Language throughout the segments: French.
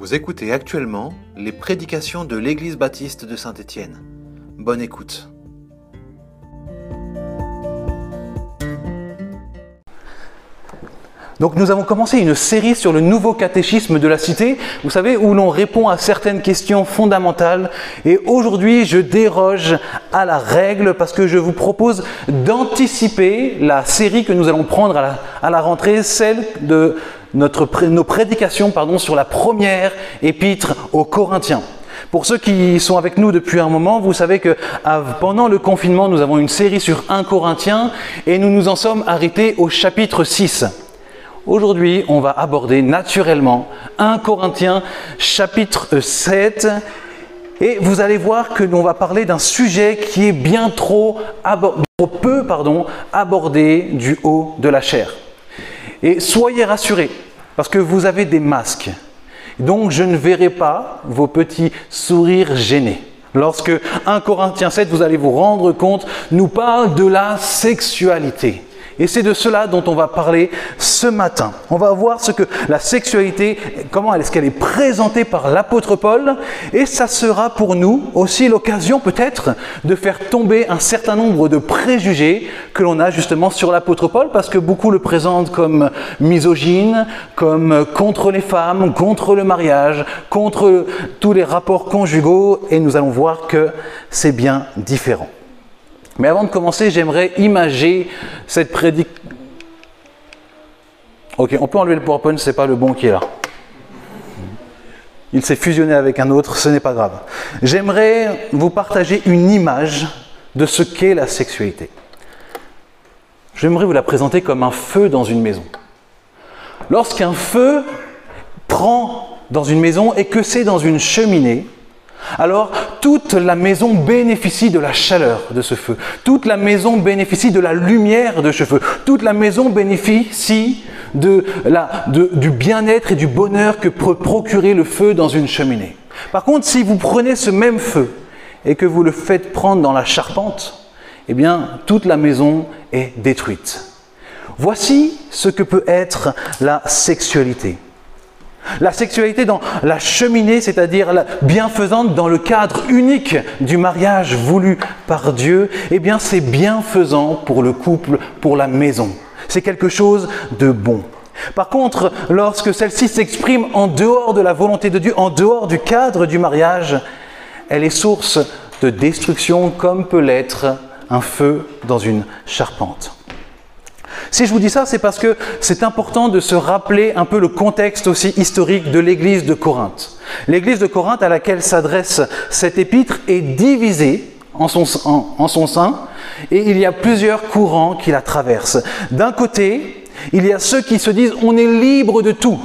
Vous écoutez actuellement les prédications de l'Église baptiste de Saint-Étienne. Bonne écoute. Donc nous avons commencé une série sur le nouveau catéchisme de la cité, vous savez, où l'on répond à certaines questions fondamentales. Et aujourd'hui, je déroge à la règle parce que je vous propose d'anticiper la série que nous allons prendre à la, rentrée, celle de notre, nos prédications pardon, sur la première épître aux Corinthiens. Pour ceux qui sont avec nous depuis un moment, vous savez que pendant le confinement, nous avons une série sur 1 Corinthien et nous nous en sommes arrêtés au chapitre 6. Aujourd'hui, on va aborder naturellement 1 Corinthiens chapitre 7 et vous allez voir que l'on va parler d'un sujet qui est bien trop, peu abordé du haut de la chair. Et soyez rassurés, parce que vous avez des masques. Donc je ne verrai pas vos petits sourires gênés. Lorsque 1 Corinthiens 7, vous allez vous rendre compte, nous parle de la sexualité. Et c'est de cela dont on va parler ce matin. On va voir ce que la sexualité, comment est-ce qu'elle est présentée par l'apôtre Paul, et ça sera pour nous aussi l'occasion peut-être de faire tomber un certain nombre de préjugés que l'on a justement sur l'apôtre Paul, parce que beaucoup le présentent comme misogyne, comme contre les femmes, contre le mariage, contre tous les rapports conjugaux, et nous allons voir que c'est bien différent. Mais avant de commencer, j'aimerais imager cette prédication. Ok, on peut enlever le PowerPoint, c'est pas le bon qui est là. Il s'est fusionné avec un autre, ce n'est pas grave. J'aimerais vous partager une image de ce qu'est la sexualité. J'aimerais vous la présenter comme un feu dans une maison. Lorsqu'un feu prend dans une maison et que c'est dans une cheminée, alors toute la maison bénéficie de la chaleur de ce feu. Toute la maison bénéficie de la lumière de ce feu. Toute la maison bénéficie de du bien-être et du bonheur que peut procurer le feu dans une cheminée. Par contre, si vous prenez ce même feu et que vous le faites prendre dans la charpente, eh bien, toute la maison est détruite. Voici ce que peut être la sexualité. La sexualité dans la cheminée, c'est-à-dire la bienfaisante dans le cadre unique du mariage voulu par Dieu, eh bien c'est bienfaisant pour le couple, pour la maison. C'est quelque chose de bon. Par contre, lorsque celle-ci s'exprime en dehors de la volonté de Dieu, en dehors du cadre du mariage, elle est source de destruction comme peut l'être un feu dans une charpente. Si je vous dis ça, c'est parce que c'est important de se rappeler un peu le contexte aussi historique de l'église de Corinthe. L'église de Corinthe à laquelle s'adresse cet épître est divisée en son, en son sein et il y a plusieurs courants qui la traversent. D'un côté, il y a ceux qui se disent on est libre de tout.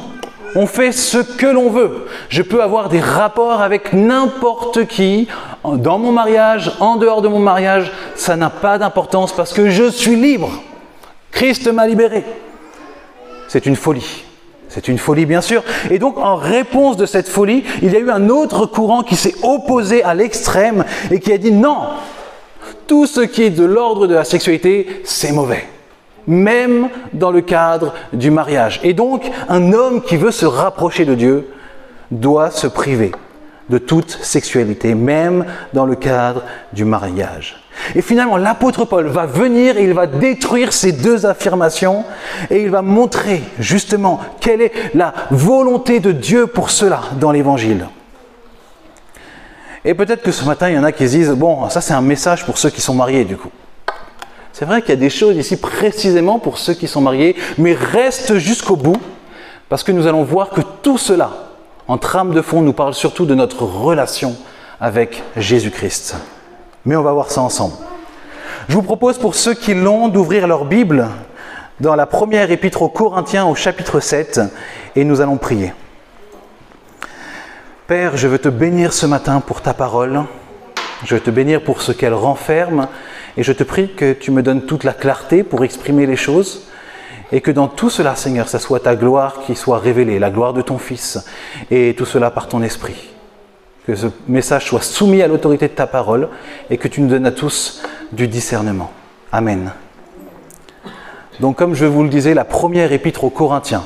On fait ce que l'on veut. Je peux avoir des rapports avec n'importe qui, dans mon mariage, en dehors de mon mariage, ça n'a pas d'importance parce que je suis libre. Christ m'a libéré. C'est une folie. C'est une folie, bien sûr. Et donc, en réponse de cette folie, il y a eu un autre courant qui s'est opposé à l'extrême et qui a dit non, tout ce qui est de l'ordre de la sexualité, c'est mauvais. Même dans le cadre du mariage. Et donc, un homme qui veut se rapprocher de Dieu doit se priver de toute sexualité, même dans le cadre du mariage. Et finalement, l'apôtre Paul va venir et il va détruire ces deux affirmations et il va montrer justement quelle est la volonté de Dieu pour cela dans l'évangile. Et peut-être que ce matin, il y en a qui se disent, bon, ça c'est un message pour ceux qui sont mariés du coup. C'est vrai qu'il y a des choses ici précisément pour ceux qui sont mariés, mais reste jusqu'au bout, parce que nous allons voir que tout cela, en trame de fond, nous parle surtout de notre relation avec Jésus-Christ. Mais on va voir ça ensemble. Je vous propose pour ceux qui l'ont d'ouvrir leur Bible dans la première épître aux Corinthiens au chapitre 7 et nous allons prier. Père, je veux te bénir ce matin pour ta parole. Je veux te bénir pour ce qu'elle renferme et je te prie que tu me donnes toute la clarté pour exprimer les choses et que dans tout cela, Seigneur, ça soit ta gloire qui soit révélée, la gloire de ton Fils et tout cela par ton esprit que ce message soit soumis à l'autorité de ta parole et que tu nous donnes à tous du discernement. Amen. Donc comme je vous le disais, la première épître aux Corinthiens,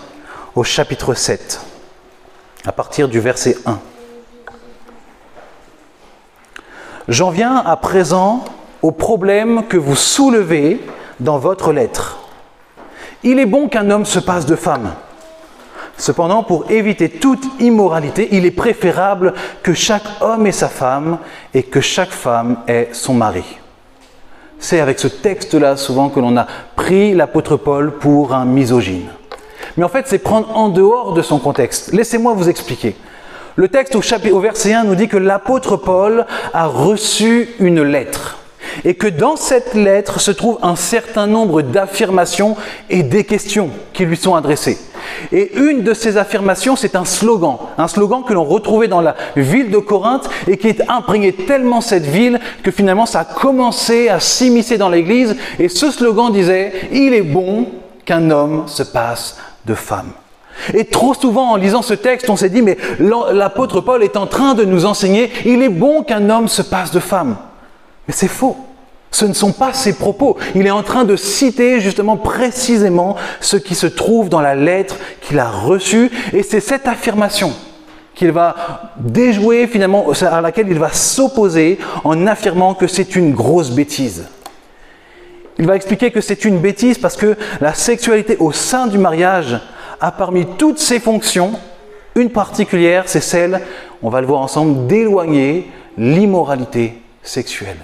au chapitre 7. à partir du verset 1. J'en viens à présent au problème que vous soulevez dans votre lettre. Il est bon qu'un homme se passe de femme. Cependant, pour éviter toute immoralité, il est préférable que chaque homme ait sa femme et que chaque femme ait son mari. C'est avec ce texte-là souvent que l'on a pris l'apôtre Paul pour un misogyne. Mais en fait, c'est prendre en dehors de son contexte. Laissez-moi vous expliquer. Le texte au, au verset 1 nous dit que l'apôtre Paul a reçu une lettre et que dans cette lettre se trouve un certain nombre d'affirmations et des questions qui lui sont adressées. Et une de ces affirmations, c'est un slogan, un slogan que l'on retrouvait dans la ville de Corinthe et qui est imprégné tellement cette ville que finalement ça a commencé à s'immiscer dans l'Église. Et ce slogan disait, il est bon qu'un homme se passe de femme. Et trop souvent, en lisant ce texte, on s'est dit, mais l'apôtre Paul est en train de nous enseigner, il est bon qu'un homme se passe de femme. Mais c'est faux. Ce ne sont pas ses propos. Il est en train de citer justement précisément ce qui se trouve dans la lettre qu'il a reçue. Et c'est cette affirmation qu'il va déjouer finalement, à laquelle il va s'opposer en affirmant que c'est une grosse bêtise. Il va expliquer que c'est une bêtise parce que la sexualité au sein du mariage a parmi toutes ses fonctions une particulière, c'est celle, on va le voir ensemble, d'éloigner l'immoralité sexuelle.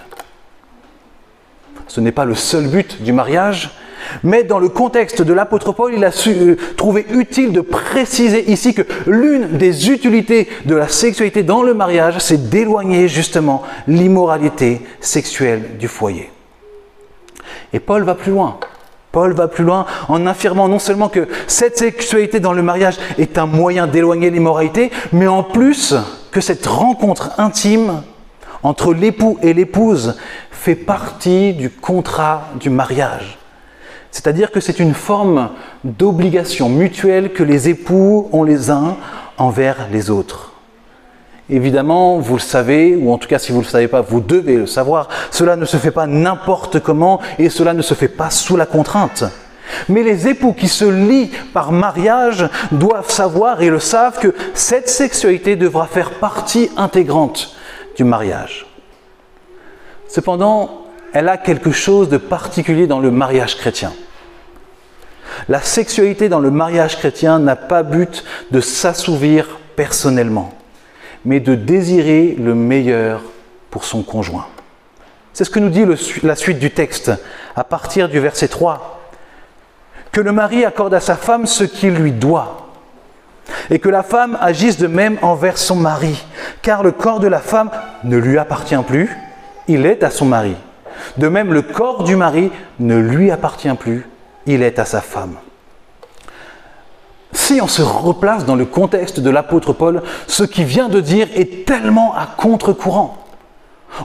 Ce n'est pas le seul but du mariage, mais dans le contexte de l'apôtre Paul, il a euh, trouvé utile de préciser ici que l'une des utilités de la sexualité dans le mariage, c'est d'éloigner justement l'immoralité sexuelle du foyer. Et Paul va plus loin. Paul va plus loin en affirmant non seulement que cette sexualité dans le mariage est un moyen d'éloigner l'immoralité, mais en plus que cette rencontre intime entre l'époux et l'épouse fait partie du contrat du mariage. C'est-à-dire que c'est une forme d'obligation mutuelle que les époux ont les uns envers les autres. Évidemment, vous le savez, ou en tout cas si vous ne le savez pas, vous devez le savoir, cela ne se fait pas n'importe comment et cela ne se fait pas sous la contrainte. Mais les époux qui se lient par mariage doivent savoir et le savent que cette sexualité devra faire partie intégrante du mariage. Cependant, elle a quelque chose de particulier dans le mariage chrétien. La sexualité dans le mariage chrétien n'a pas but de s'assouvir personnellement, mais de désirer le meilleur pour son conjoint. C'est ce que nous dit la suite du texte à partir du verset 3. Que le mari accorde à sa femme ce qu'il lui doit, et que la femme agisse de même envers son mari, car le corps de la femme ne lui appartient plus, il est à son mari. De même, le corps du mari ne lui appartient plus, il est à sa femme. Si on se replace dans le contexte de l'apôtre Paul, ce qu'il vient de dire est tellement à contre-courant.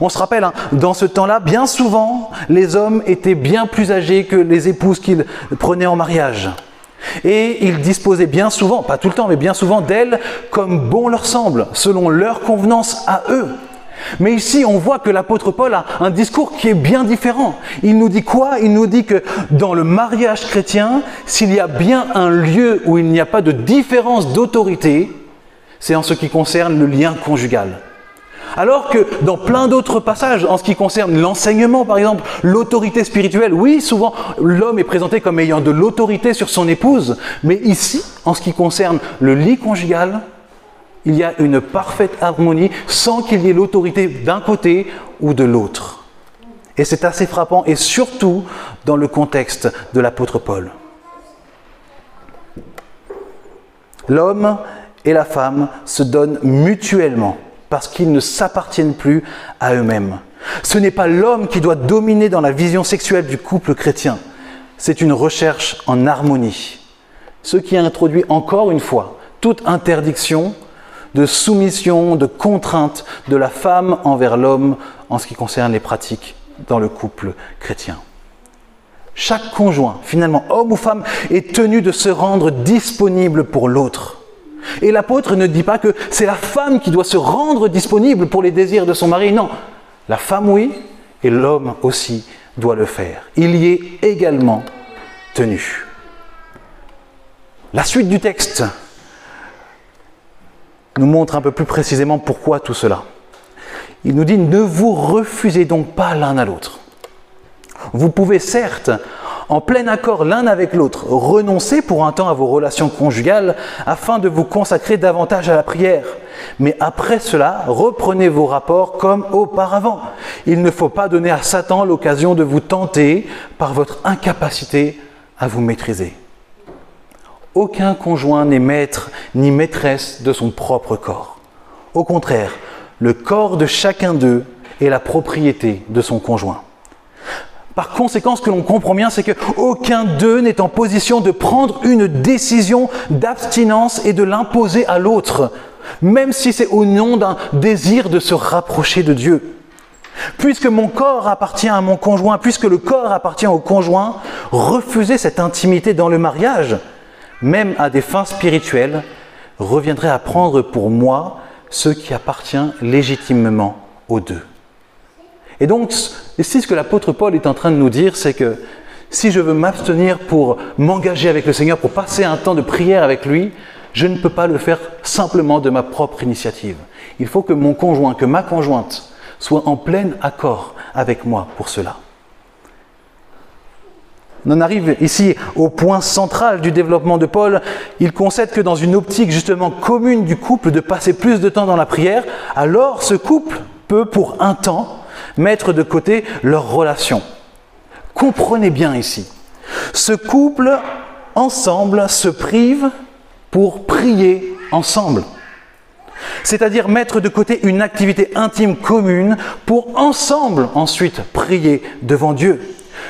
On se rappelle, hein, dans ce temps-là, bien souvent, les hommes étaient bien plus âgés que les épouses qu'ils prenaient en mariage. Et ils disposaient bien souvent, pas tout le temps, mais bien souvent d'elles comme bon leur semble, selon leur convenance à eux. Mais ici, on voit que l'apôtre Paul a un discours qui est bien différent. Il nous dit quoi? Il nous dit que dans le mariage chrétien, s'il y a bien un lieu où il n'y a pas de différence d'autorité, c'est en ce qui concerne le lien conjugal. Alors que dans plein d'autres passages, en ce qui concerne l'enseignement par exemple, l'autorité spirituelle, oui, souvent l'homme est présenté comme ayant de l'autorité sur son épouse, mais ici, en ce qui concerne le lit conjugal, il y a une parfaite harmonie sans qu'il y ait l'autorité d'un côté ou de l'autre. Et c'est assez frappant, et surtout dans le contexte de l'apôtre Paul. L'homme et la femme se donnent mutuellement parce qu'ils ne s'appartiennent plus à eux-mêmes. Ce n'est pas l'homme qui doit dominer dans la vision sexuelle du couple chrétien, c'est une recherche en harmonie, ce qui introduit encore une fois toute interdiction de soumission, de contrainte de la femme envers l'homme en ce qui concerne les pratiques dans le couple chrétien. Chaque conjoint, finalement, homme ou femme, est tenu de se rendre disponible pour l'autre. Et l'apôtre ne dit pas que c'est la femme qui doit se rendre disponible pour les désirs de son mari. Non, la femme oui, et l'homme aussi doit le faire. Il y est également tenu. La suite du texte nous montre un peu plus précisément pourquoi tout cela. Il nous dit, ne vous refusez donc pas l'un à l'autre. Vous pouvez certes, en plein accord l'un avec l'autre, renoncer pour un temps à vos relations conjugales afin de vous consacrer davantage à la prière. Mais après cela, reprenez vos rapports comme auparavant. Il ne faut pas donner à Satan l'occasion de vous tenter par votre incapacité à vous maîtriser. Aucun conjoint n'est maître ni maîtresse de son propre corps. Au contraire, le corps de chacun d'eux est la propriété de son conjoint. Par conséquent, ce que l'on comprend bien, c'est qu'aucun d'eux n'est en position de prendre une décision d'abstinence et de l'imposer à l'autre, même si c'est au nom d'un désir de se rapprocher de Dieu. Puisque mon corps appartient à mon conjoint, puisque le corps appartient au conjoint, refuser cette intimité dans le mariage, même à des fins spirituelles, reviendrait à prendre pour moi ce qui appartient légitimement aux deux. Et donc, ici, ce que l'apôtre Paul est en train de nous dire, c'est que si je veux m'abstenir pour m'engager avec le Seigneur, pour passer un temps de prière avec lui, je ne peux pas le faire simplement de ma propre initiative. Il faut que mon conjoint, que ma conjointe soit en plein accord avec moi pour cela. On en arrive ici au point central du développement de Paul. Il concède que dans une optique justement commune du couple de passer plus de temps dans la prière, alors ce couple peut pour un temps mettre de côté leur relation. Comprenez bien ici, ce couple ensemble se prive pour prier ensemble. C'est-à-dire mettre de côté une activité intime commune pour ensemble ensuite prier devant Dieu.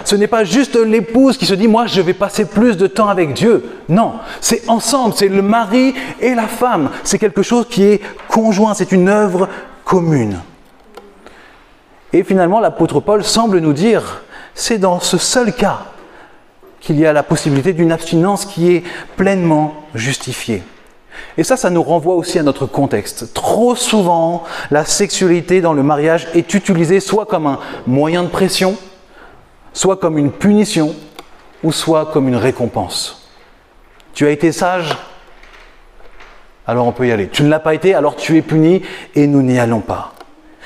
Ce n'est pas juste l'épouse qui se dit moi je vais passer plus de temps avec Dieu. Non, c'est ensemble, c'est le mari et la femme. C'est quelque chose qui est conjoint, c'est une œuvre commune. Et finalement, l'apôtre Paul semble nous dire, c'est dans ce seul cas qu'il y a la possibilité d'une abstinence qui est pleinement justifiée. Et ça, ça nous renvoie aussi à notre contexte. Trop souvent, la sexualité dans le mariage est utilisée soit comme un moyen de pression, soit comme une punition, ou soit comme une récompense. Tu as été sage, alors on peut y aller. Tu ne l'as pas été, alors tu es puni, et nous n'y allons pas.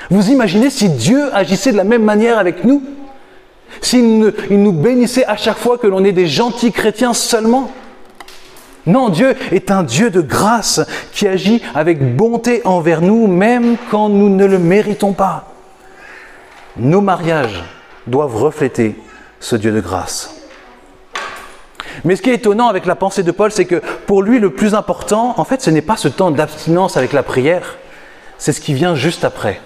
Vous imaginez si Dieu agissait de la même manière avec nous? S'il nous bénissait à chaque fois que l'on est des gentils chrétiens seulement? Non, Dieu est un Dieu de grâce qui agit avec bonté envers nous, même quand nous ne le méritons pas. Nos mariages doivent refléter ce Dieu de grâce. Mais ce qui est étonnant avec la pensée de Paul, c'est que pour lui, le plus important, en fait, ce n'est pas ce temps d'abstinence avec la prière, c'est ce qui vient juste après.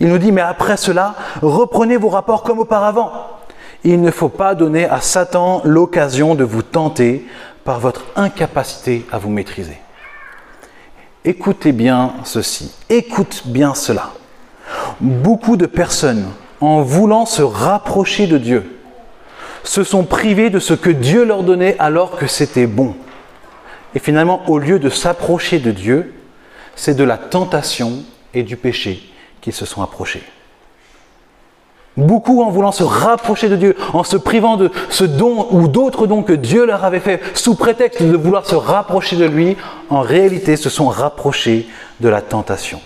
Il nous dit, mais après cela, reprenez vos rapports comme auparavant. Il ne faut pas donner à Satan l'occasion de vous tenter par votre incapacité à vous maîtriser. Écoutez bien ceci, écoute bien cela. Beaucoup de personnes, en voulant se rapprocher de Dieu, se sont privées de ce que Dieu leur donnait alors que c'était bon. Et finalement, au lieu de s'approcher de Dieu, c'est de la tentation et du péché qui se sont approchés. Beaucoup en voulant se rapprocher de Dieu, en se privant de ce don ou d'autres dons que Dieu leur avait fait, sous prétexte de vouloir se rapprocher de lui, en réalité se sont rapprochés de la tentation.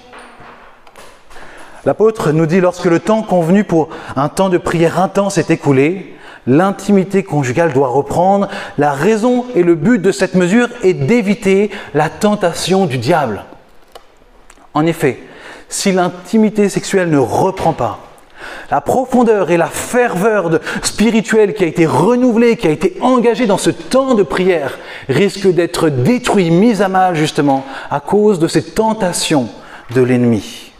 L'apôtre nous dit lorsque le temps convenu pour un temps de prière intense est écoulé, l'intimité conjugale doit reprendre. La raison et le but de cette mesure est d'éviter la tentation du diable. En effet, si l'intimité sexuelle ne reprend pas, la profondeur et la ferveur spirituelle qui a été renouvelée, qui a été engagée dans ce temps de prière, risquent d'être détruite, mise à mal justement, à cause de ces tentations de l'ennemi.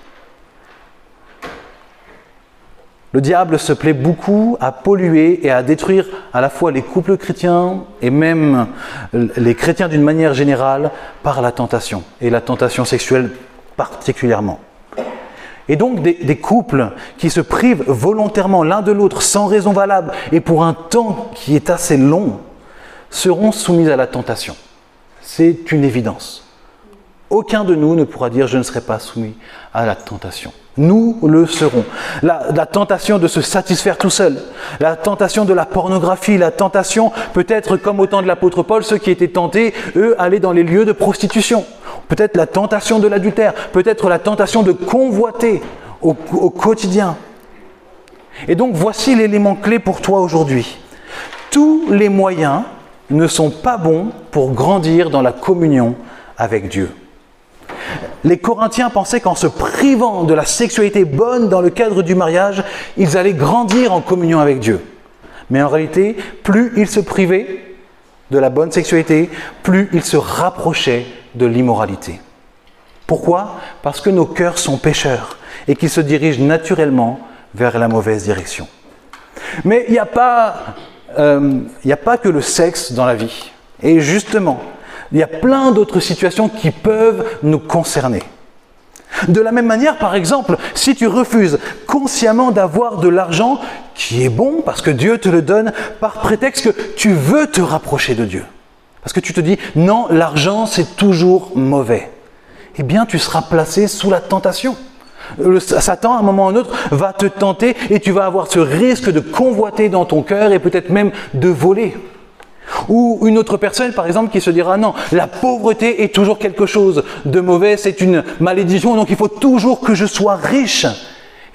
Le diable se plaît beaucoup à polluer et à détruire à la fois les couples chrétiens et même les chrétiens d'une manière générale par la tentation, et la tentation sexuelle particulièrement. Et donc des, couples qui se privent volontairement l'un de l'autre sans raison valable et pour un temps qui est assez long seront soumis à la tentation. C'est une évidence. Aucun de nous ne pourra dire je ne serai pas soumis à la tentation. Nous le serons. La, tentation de se satisfaire tout seul, la tentation de la pornographie, la tentation peut-être comme au temps de l'apôtre Paul, ceux qui étaient tentés, eux, aller dans les lieux de prostitution. Peut-être la tentation de l'adultère, peut-être la tentation de convoiter au quotidien. Et donc voici l'élément clé pour toi aujourd'hui. Tous les moyens ne sont pas bons pour grandir dans la communion avec Dieu. Les Corinthiens pensaient qu'en se privant de la sexualité bonne dans le cadre du mariage, ils allaient grandir en communion avec Dieu. Mais en réalité, plus ils se privaient de la bonne sexualité, plus ils se rapprochaient de l'immoralité. Pourquoi? Parce que nos cœurs sont pécheurs et qu'ils se dirigent naturellement vers la mauvaise direction. Mais il n'y a, euh, a pas que le sexe dans la vie. Et justement, il y a plein d'autres situations qui peuvent nous concerner. De la même manière, par exemple, si tu refuses consciemment d'avoir de l'argent qui est bon parce que Dieu te le donne par prétexte que tu veux te rapprocher de Dieu, parce que tu te dis non, l'argent c'est toujours mauvais, eh bien tu seras placé sous la tentation. Satan, à un moment ou à un autre, va te tenter et tu vas avoir ce risque de convoiter dans ton cœur et peut-être même de voler. Ou une autre personne, par exemple, qui se dira non, la pauvreté est toujours quelque chose de mauvais, c'est une malédiction, donc il faut toujours que je sois riche.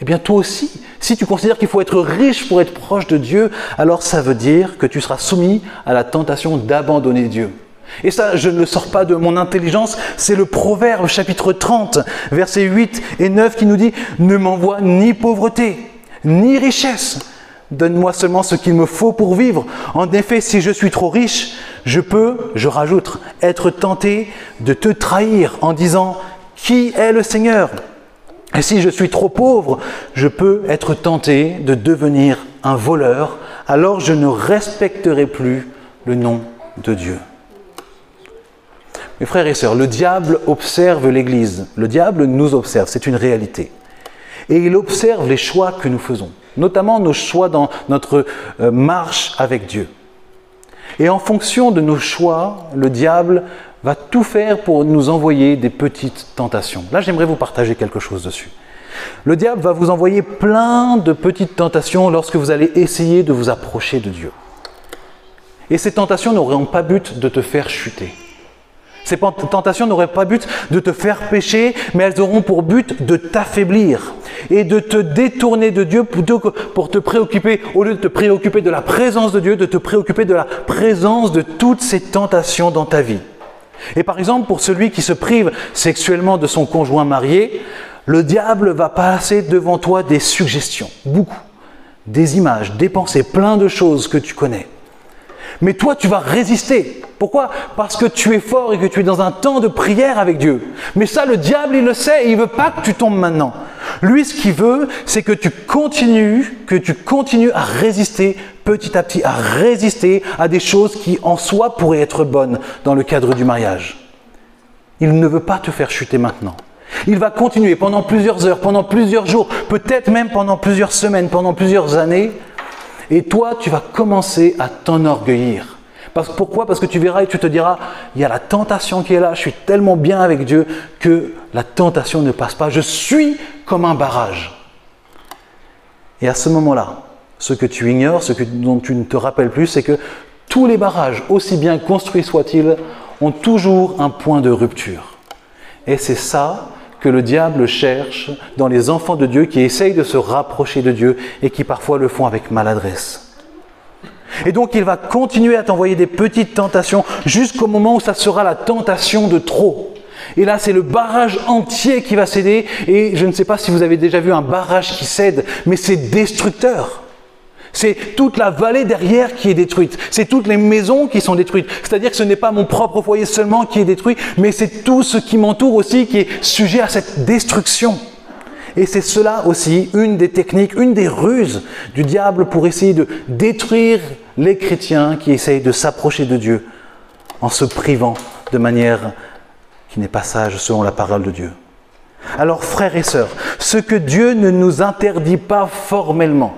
Eh bien, toi aussi, si tu considères qu'il faut être riche pour être proche de Dieu, alors ça veut dire que tu seras soumis à la tentation d'abandonner Dieu. Et ça, je ne le sors pas de mon intelligence, c'est le Proverbe chapitre 30, versets 8 et 9 qui nous dit, ne m'envoie ni pauvreté, ni richesse. Donne-moi seulement ce qu'il me faut pour vivre. En effet, si je suis trop riche, je peux, je rajoute, être tenté de te trahir en disant, qui est le Seigneur? Et si je suis trop pauvre, je peux être tenté de devenir un voleur, alors je ne respecterai plus le nom de Dieu. Mes frères et sœurs, le diable observe l'Église. Le diable nous observe, c'est une réalité. Et il observe les choix que nous faisons, notamment nos choix dans notre euh, marche avec Dieu. Et en fonction de nos choix, le diable va tout faire pour nous envoyer des petites tentations. Là, j'aimerais vous partager quelque chose dessus. Le diable va vous envoyer plein de petites tentations lorsque vous allez essayer de vous approcher de Dieu. Et ces tentations n'auront pas but de te faire chuter. Ces tentations n'auraient pas but de te faire pécher, mais elles auront pour but de t'affaiblir et de te détourner de Dieu pour te préoccuper, au lieu de te préoccuper de la présence de Dieu, de te préoccuper de la présence de toutes ces tentations dans ta vie. Et par exemple, pour celui qui se prive sexuellement de son conjoint marié, le diable va passer devant toi des suggestions, beaucoup, des images, des pensées, plein de choses que tu connais. Mais toi, tu vas résister. Pourquoi? Parce que tu es fort et que tu es dans un temps de prière avec Dieu. Mais ça, le diable, il le sait et il veut pas que tu tombes maintenant. Lui, ce qu'il veut, c'est que tu continues, que tu continues à résister petit à petit, à résister à des choses qui, en soi, pourraient être bonnes dans le cadre du mariage. Il ne veut pas te faire chuter maintenant. Il va continuer pendant plusieurs heures, pendant plusieurs jours, peut-être même pendant plusieurs semaines, pendant plusieurs années, et toi, tu vas commencer à t'enorgueillir. Parce, pourquoi? Parce que tu verras et tu te diras, il y a la tentation qui est là, je suis tellement bien avec Dieu que la tentation ne passe pas. Je suis comme un barrage. Et à ce moment-là, ce que tu ignores, ce que, dont tu ne te rappelles plus, c'est que tous les barrages, aussi bien construits soient-ils, ont toujours un point de rupture. Et c'est ça que le diable cherche dans les enfants de Dieu qui essayent de se rapprocher de Dieu et qui parfois le font avec maladresse. Et donc il va continuer à t'envoyer des petites tentations jusqu'au moment où ça sera la tentation de trop. Et là, c'est le barrage entier qui va céder. Et je ne sais pas si vous avez déjà vu un barrage qui cède, mais c'est destructeur. C'est toute la vallée derrière qui est détruite. C'est toutes les maisons qui sont détruites. C'est-à-dire que ce n'est pas mon propre foyer seulement qui est détruit, mais c'est tout ce qui m'entoure aussi qui est sujet à cette destruction. Et c'est cela aussi une des techniques, une des ruses du diable pour essayer de détruire les chrétiens qui essayent de s'approcher de Dieu en se privant de manière qui n'est pas sage selon la parole de Dieu. Alors frères et sœurs, ce que Dieu ne nous interdit pas formellement,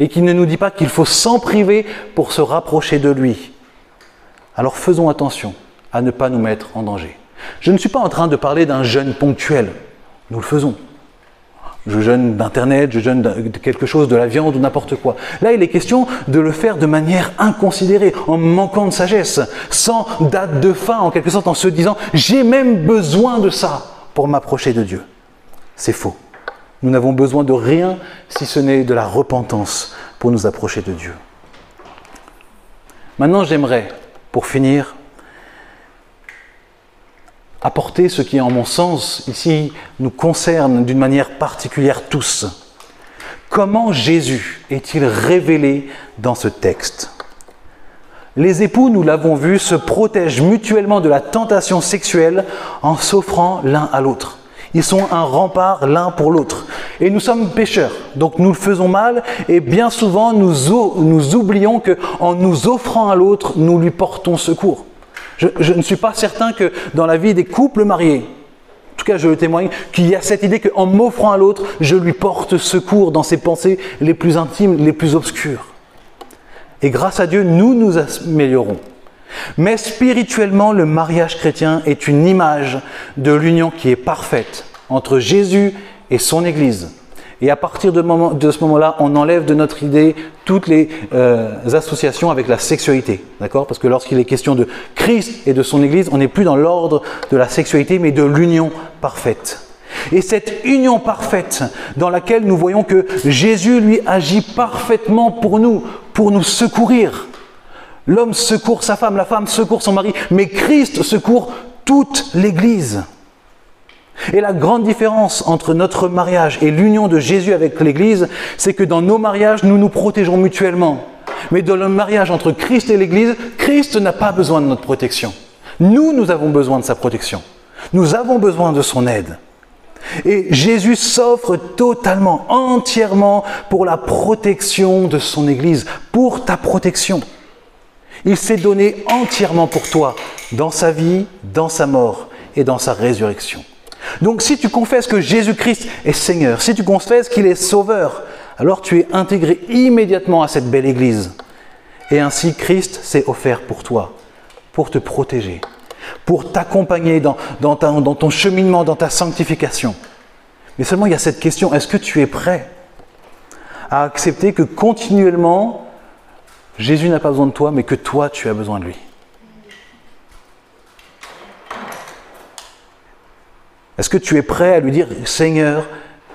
et qu'il ne nous dit pas qu'il faut s'en priver pour se rapprocher de lui. Alors faisons attention à ne pas nous mettre en danger. Je ne suis pas en train de parler d'un jeûne ponctuel. Nous le faisons. Je jeûne d'Internet, je jeûne de quelque chose, de la viande ou n'importe quoi. Là, il est question de le faire de manière inconsidérée, en manquant de sagesse, sans date de fin, en quelque sorte, en se disant j'ai même besoin de ça pour m'approcher de Dieu. C'est faux. Nous n'avons besoin de rien si ce n'est de la repentance pour nous approcher de Dieu. Maintenant, j'aimerais, pour finir, apporter ce qui, en mon sens, ici, nous concerne d'une manière particulière tous. Comment Jésus est-il révélé dans ce texte? Les époux, nous l'avons vu, se protègent mutuellement de la tentation sexuelle en s'offrant l'un à l'autre. Ils sont un rempart l'un pour l'autre. Et nous sommes pécheurs, donc nous le faisons mal, et bien souvent nous, oublions qu'en nous offrant à l'autre, nous lui portons secours. Je, ne suis pas certain que dans la vie des couples mariés, en tout cas je le témoigne, qu'il y a cette idée qu'en m'offrant à l'autre, je lui porte secours dans ses pensées les plus intimes, les plus obscures. Et grâce à Dieu, nous nous améliorons. Mais spirituellement, le mariage chrétien est une image de l'union qui est parfaite entre Jésus et son Église. Et à partir de, ce moment-là, on enlève de notre idée toutes les euh, associations avec la sexualité. D'accord? Parce que lorsqu'il est question de Christ et de son Église, on n'est plus dans l'ordre de la sexualité, mais de l'union parfaite. Et cette union parfaite dans laquelle nous voyons que Jésus, lui, agit parfaitement pour nous, pour nous secourir. L'homme secourt sa femme, la femme secourt son mari, mais Christ secourt toute l'Église. Et la grande différence entre notre mariage et l'union de Jésus avec l'Église, c'est que dans nos mariages, nous nous protégeons mutuellement. Mais dans le mariage entre Christ et l'Église, Christ n'a pas besoin de notre protection. Nous, nous avons besoin de sa protection. Nous avons besoin de son aide. Et Jésus s'offre totalement, entièrement pour la protection de son Église, pour ta protection. Il s'est donné entièrement pour toi, dans sa vie, dans sa mort et dans sa résurrection. Donc si tu confesses que Jésus-Christ est Seigneur, si tu confesses qu'il est Sauveur, alors tu es intégré immédiatement à cette belle Église. Et ainsi Christ s'est offert pour toi, pour te protéger, pour t'accompagner dans, dans, ton cheminement, dans ta sanctification. Mais seulement il y a cette question, est-ce que tu es prêt à accepter que continuellement, Jésus n'a pas besoin de toi, mais que toi, tu as besoin de lui Est-ce que tu es prêt à lui dire, Seigneur,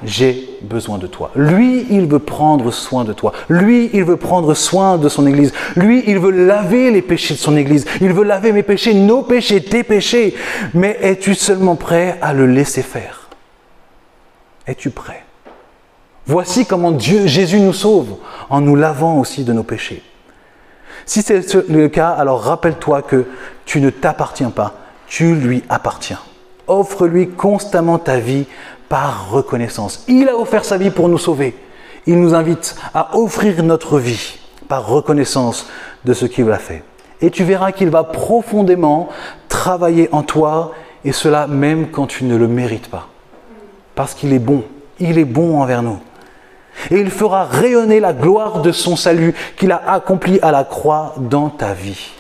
j'ai besoin de toi. Lui, il veut prendre soin de toi. Lui, il veut prendre soin de son Église. Lui, il veut laver les péchés de son Église. Il veut laver mes péchés, nos péchés, tes péchés. Mais es-tu seulement prêt à le laisser faire? Es-tu prêt? Voici comment Dieu, Jésus nous sauve en nous lavant aussi de nos péchés. Si c'est le cas, alors rappelle-toi que tu ne t'appartiens pas, tu lui appartiens. Offre-lui constamment ta vie par reconnaissance. Il a offert sa vie pour nous sauver. Il nous invite à offrir notre vie par reconnaissance de ce qu'il a fait. Et tu verras qu'il va profondément travailler en toi, et cela même quand tu ne le mérites pas. Parce qu'il est bon, il est bon envers nous. Et il fera rayonner la gloire de son salut qu'il a accompli à la croix dans ta vie.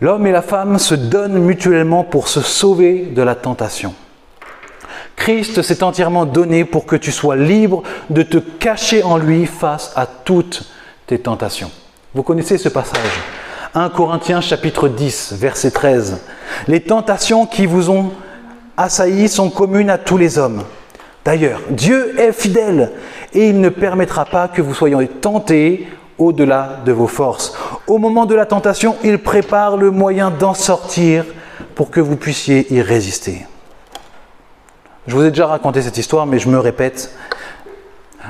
L'homme et la femme se donnent mutuellement pour se sauver de la tentation. Christ s'est entièrement donné pour que tu sois libre de te cacher en lui face à toutes tes tentations. Vous connaissez ce passage? 1 Corinthiens chapitre 10, verset 13. Les tentations qui vous ont assaillis sont communes à tous les hommes. D'ailleurs, Dieu est fidèle et il ne permettra pas que vous soyez tentés au-delà de vos forces. Au moment de la tentation, il prépare le moyen d'en sortir pour que vous puissiez y résister. Je vous ai déjà raconté cette histoire, mais je me répète.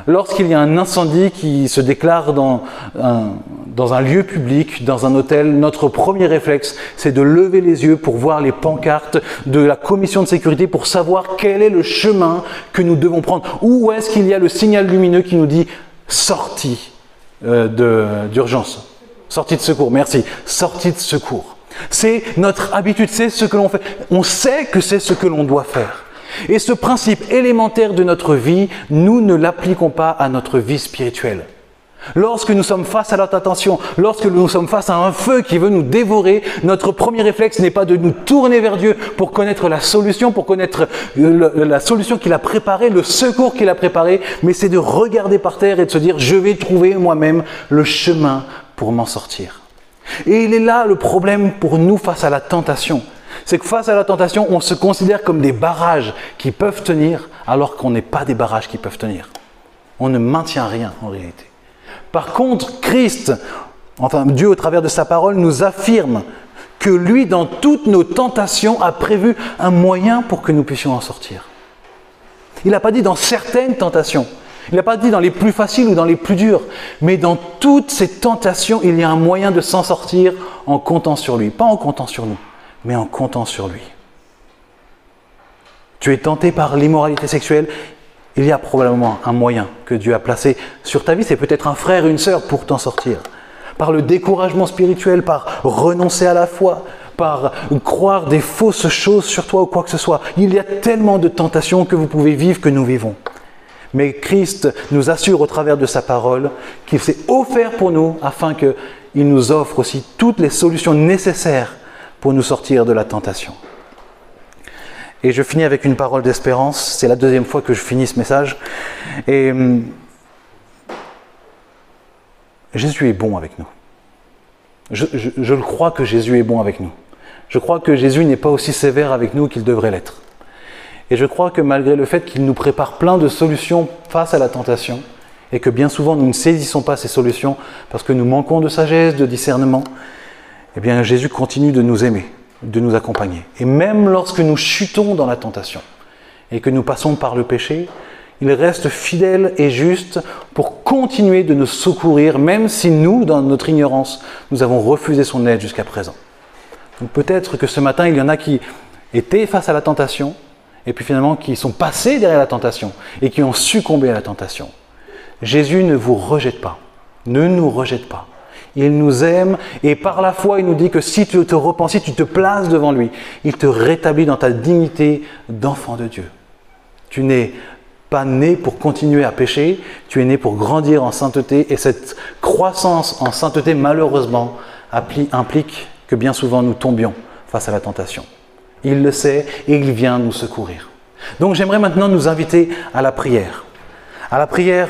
Lorsqu'il y a un incendie qui se déclare dans un, lieu public, dans un hôtel, notre premier réflexe, c'est de lever les yeux pour voir les pancartes de la commission de sécurité pour savoir quel est le chemin que nous devons prendre. Où est-ce qu'il y a le signal lumineux qui nous dit sortie euh, d'urgence? Sortie de secours, merci. Sortie de secours. C'est notre habitude, c'est ce que l'on fait. On sait que c'est ce que l'on doit faire. Et ce principe élémentaire de notre vie, nous ne l'appliquons pas à notre vie spirituelle. Lorsque nous sommes face à la tentation, lorsque nous sommes face à un feu qui veut nous dévorer, notre premier réflexe n'est pas de nous tourner vers Dieu pour connaître la solution, pour connaître la solution qu'il a préparée, le secours qu'il a préparé, mais c'est de regarder par terre et de se dire, je vais trouver moi-même le chemin pour m'en sortir. Et il est là le problème pour nous face à la tentation. C'est que face à la tentation, on se considère comme des barrages qui peuvent tenir, alors qu'on n'est pas des barrages qui peuvent tenir. On ne maintient rien en réalité. Par contre, Christ, enfin Dieu au travers de sa parole, nous affirme que lui, dans toutes nos tentations, a prévu un moyen pour que nous puissions en sortir. Il n'a pas dit dans certaines tentations, il n'a pas dit dans les plus faciles ou dans les plus dures, mais dans toutes ces tentations, il y a un moyen de s'en sortir en comptant sur lui. Pas en comptant sur nous, mais en comptant sur lui. Tu es tenté par l'immoralité sexuelle, il y a probablement un moyen que Dieu a placé sur ta vie, c'est peut-être un frère, une sœur pour t'en sortir. Par le découragement spirituel, par renoncer à la foi, par croire des fausses choses sur toi ou quoi que ce soit. Il y a tellement de tentations que vous pouvez vivre que nous vivons. Mais Christ nous assure au travers de sa parole qu'il s'est offert pour nous afin qu'il nous offre aussi toutes les solutions nécessaires pour nous sortir de la tentation. Et je finis avec une parole d'espérance. C'est la deuxième fois que je finis ce message. Et hum, Jésus est bon avec nous. Je, le crois que Jésus est bon avec nous. Je crois que Jésus n'est pas aussi sévère avec nous qu'il devrait l'être. Et je crois que malgré le fait qu'il nous prépare plein de solutions face à la tentation, et que bien souvent nous ne saisissons pas ces solutions parce que nous manquons de sagesse, de discernement, eh bien Jésus continue de nous aimer de nous accompagner. Et même lorsque nous chutons dans la tentation et que nous passons par le péché, il reste fidèle et juste pour continuer de nous secourir, même si nous, dans notre ignorance, nous avons refusé son aide jusqu'à présent. Donc peut-être que ce matin, il y en a qui étaient face à la tentation, et puis finalement qui sont passés derrière la tentation, et qui ont succombé à la tentation. Jésus ne vous rejette pas, ne nous rejette pas. Il nous aime et par la foi, il nous dit que si tu te repens, si tu te places devant lui, il te rétablit dans ta dignité d'enfant de Dieu. Tu n'es pas né pour continuer à pécher, tu es né pour grandir en sainteté et cette croissance en sainteté, malheureusement, implique que bien souvent nous tombions face à la tentation. Il le sait et il vient nous secourir. Donc j'aimerais maintenant nous inviter à la prière. À la prière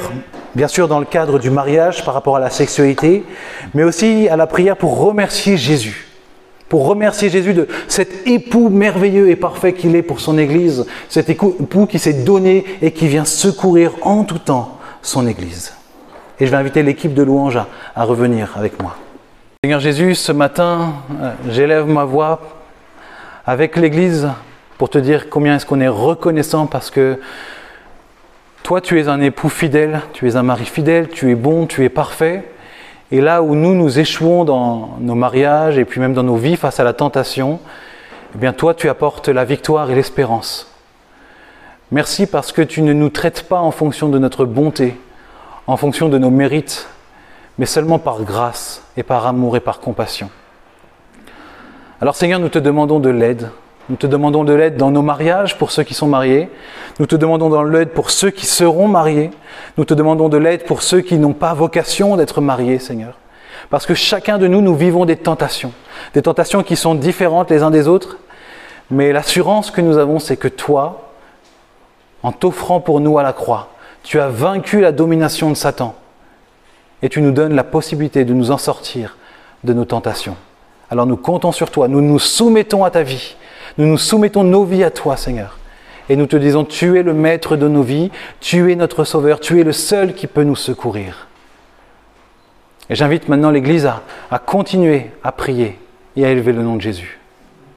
bien sûr dans le cadre du mariage par rapport à la sexualité, mais aussi à la prière pour remercier Jésus. Pour remercier Jésus de cet époux merveilleux et parfait qu'il est pour son Église, cet époux qui s'est donné et qui vient secourir en tout temps son Église. Et je vais inviter l'équipe de louange à, revenir avec moi. Seigneur Jésus, ce matin, euh, j'élève ma voix avec l'Église pour te dire combien est-ce qu'on est reconnaissant parce que toi, tu es un époux fidèle, tu es un mari fidèle, tu es bon, tu es parfait. Et là où nous, nous échouons dans nos mariages et puis même dans nos vies face à la tentation, eh bien toi, tu apportes la victoire et l'espérance. Merci parce que tu ne nous traites pas en fonction de notre bonté, en fonction de nos mérites, mais seulement par grâce et par amour et par compassion. Alors Seigneur, nous te demandons de l'aide, nous te demandons de l'aide dans nos mariages pour ceux qui sont mariés. Nous te demandons de l'aide pour ceux qui seront mariés. Nous te demandons de l'aide pour ceux qui n'ont pas vocation d'être mariés, Seigneur. Parce que chacun de nous, nous vivons des tentations. Des tentations qui sont différentes les uns des autres. Mais l'assurance que nous avons, c'est que toi, en t'offrant pour nous à la croix, tu as vaincu la domination de Satan. Et tu nous donnes la possibilité de nous en sortir de nos tentations. Alors nous comptons sur toi, nous nous soumettons à ta vie nous nous soumettons nos vies à toi, Seigneur. Et nous te disons, tu es le maître de nos vies, tu es notre sauveur, tu es le seul qui peut nous secourir. Et j'invite maintenant l'Église à, à continuer à prier et à élever le nom de Jésus.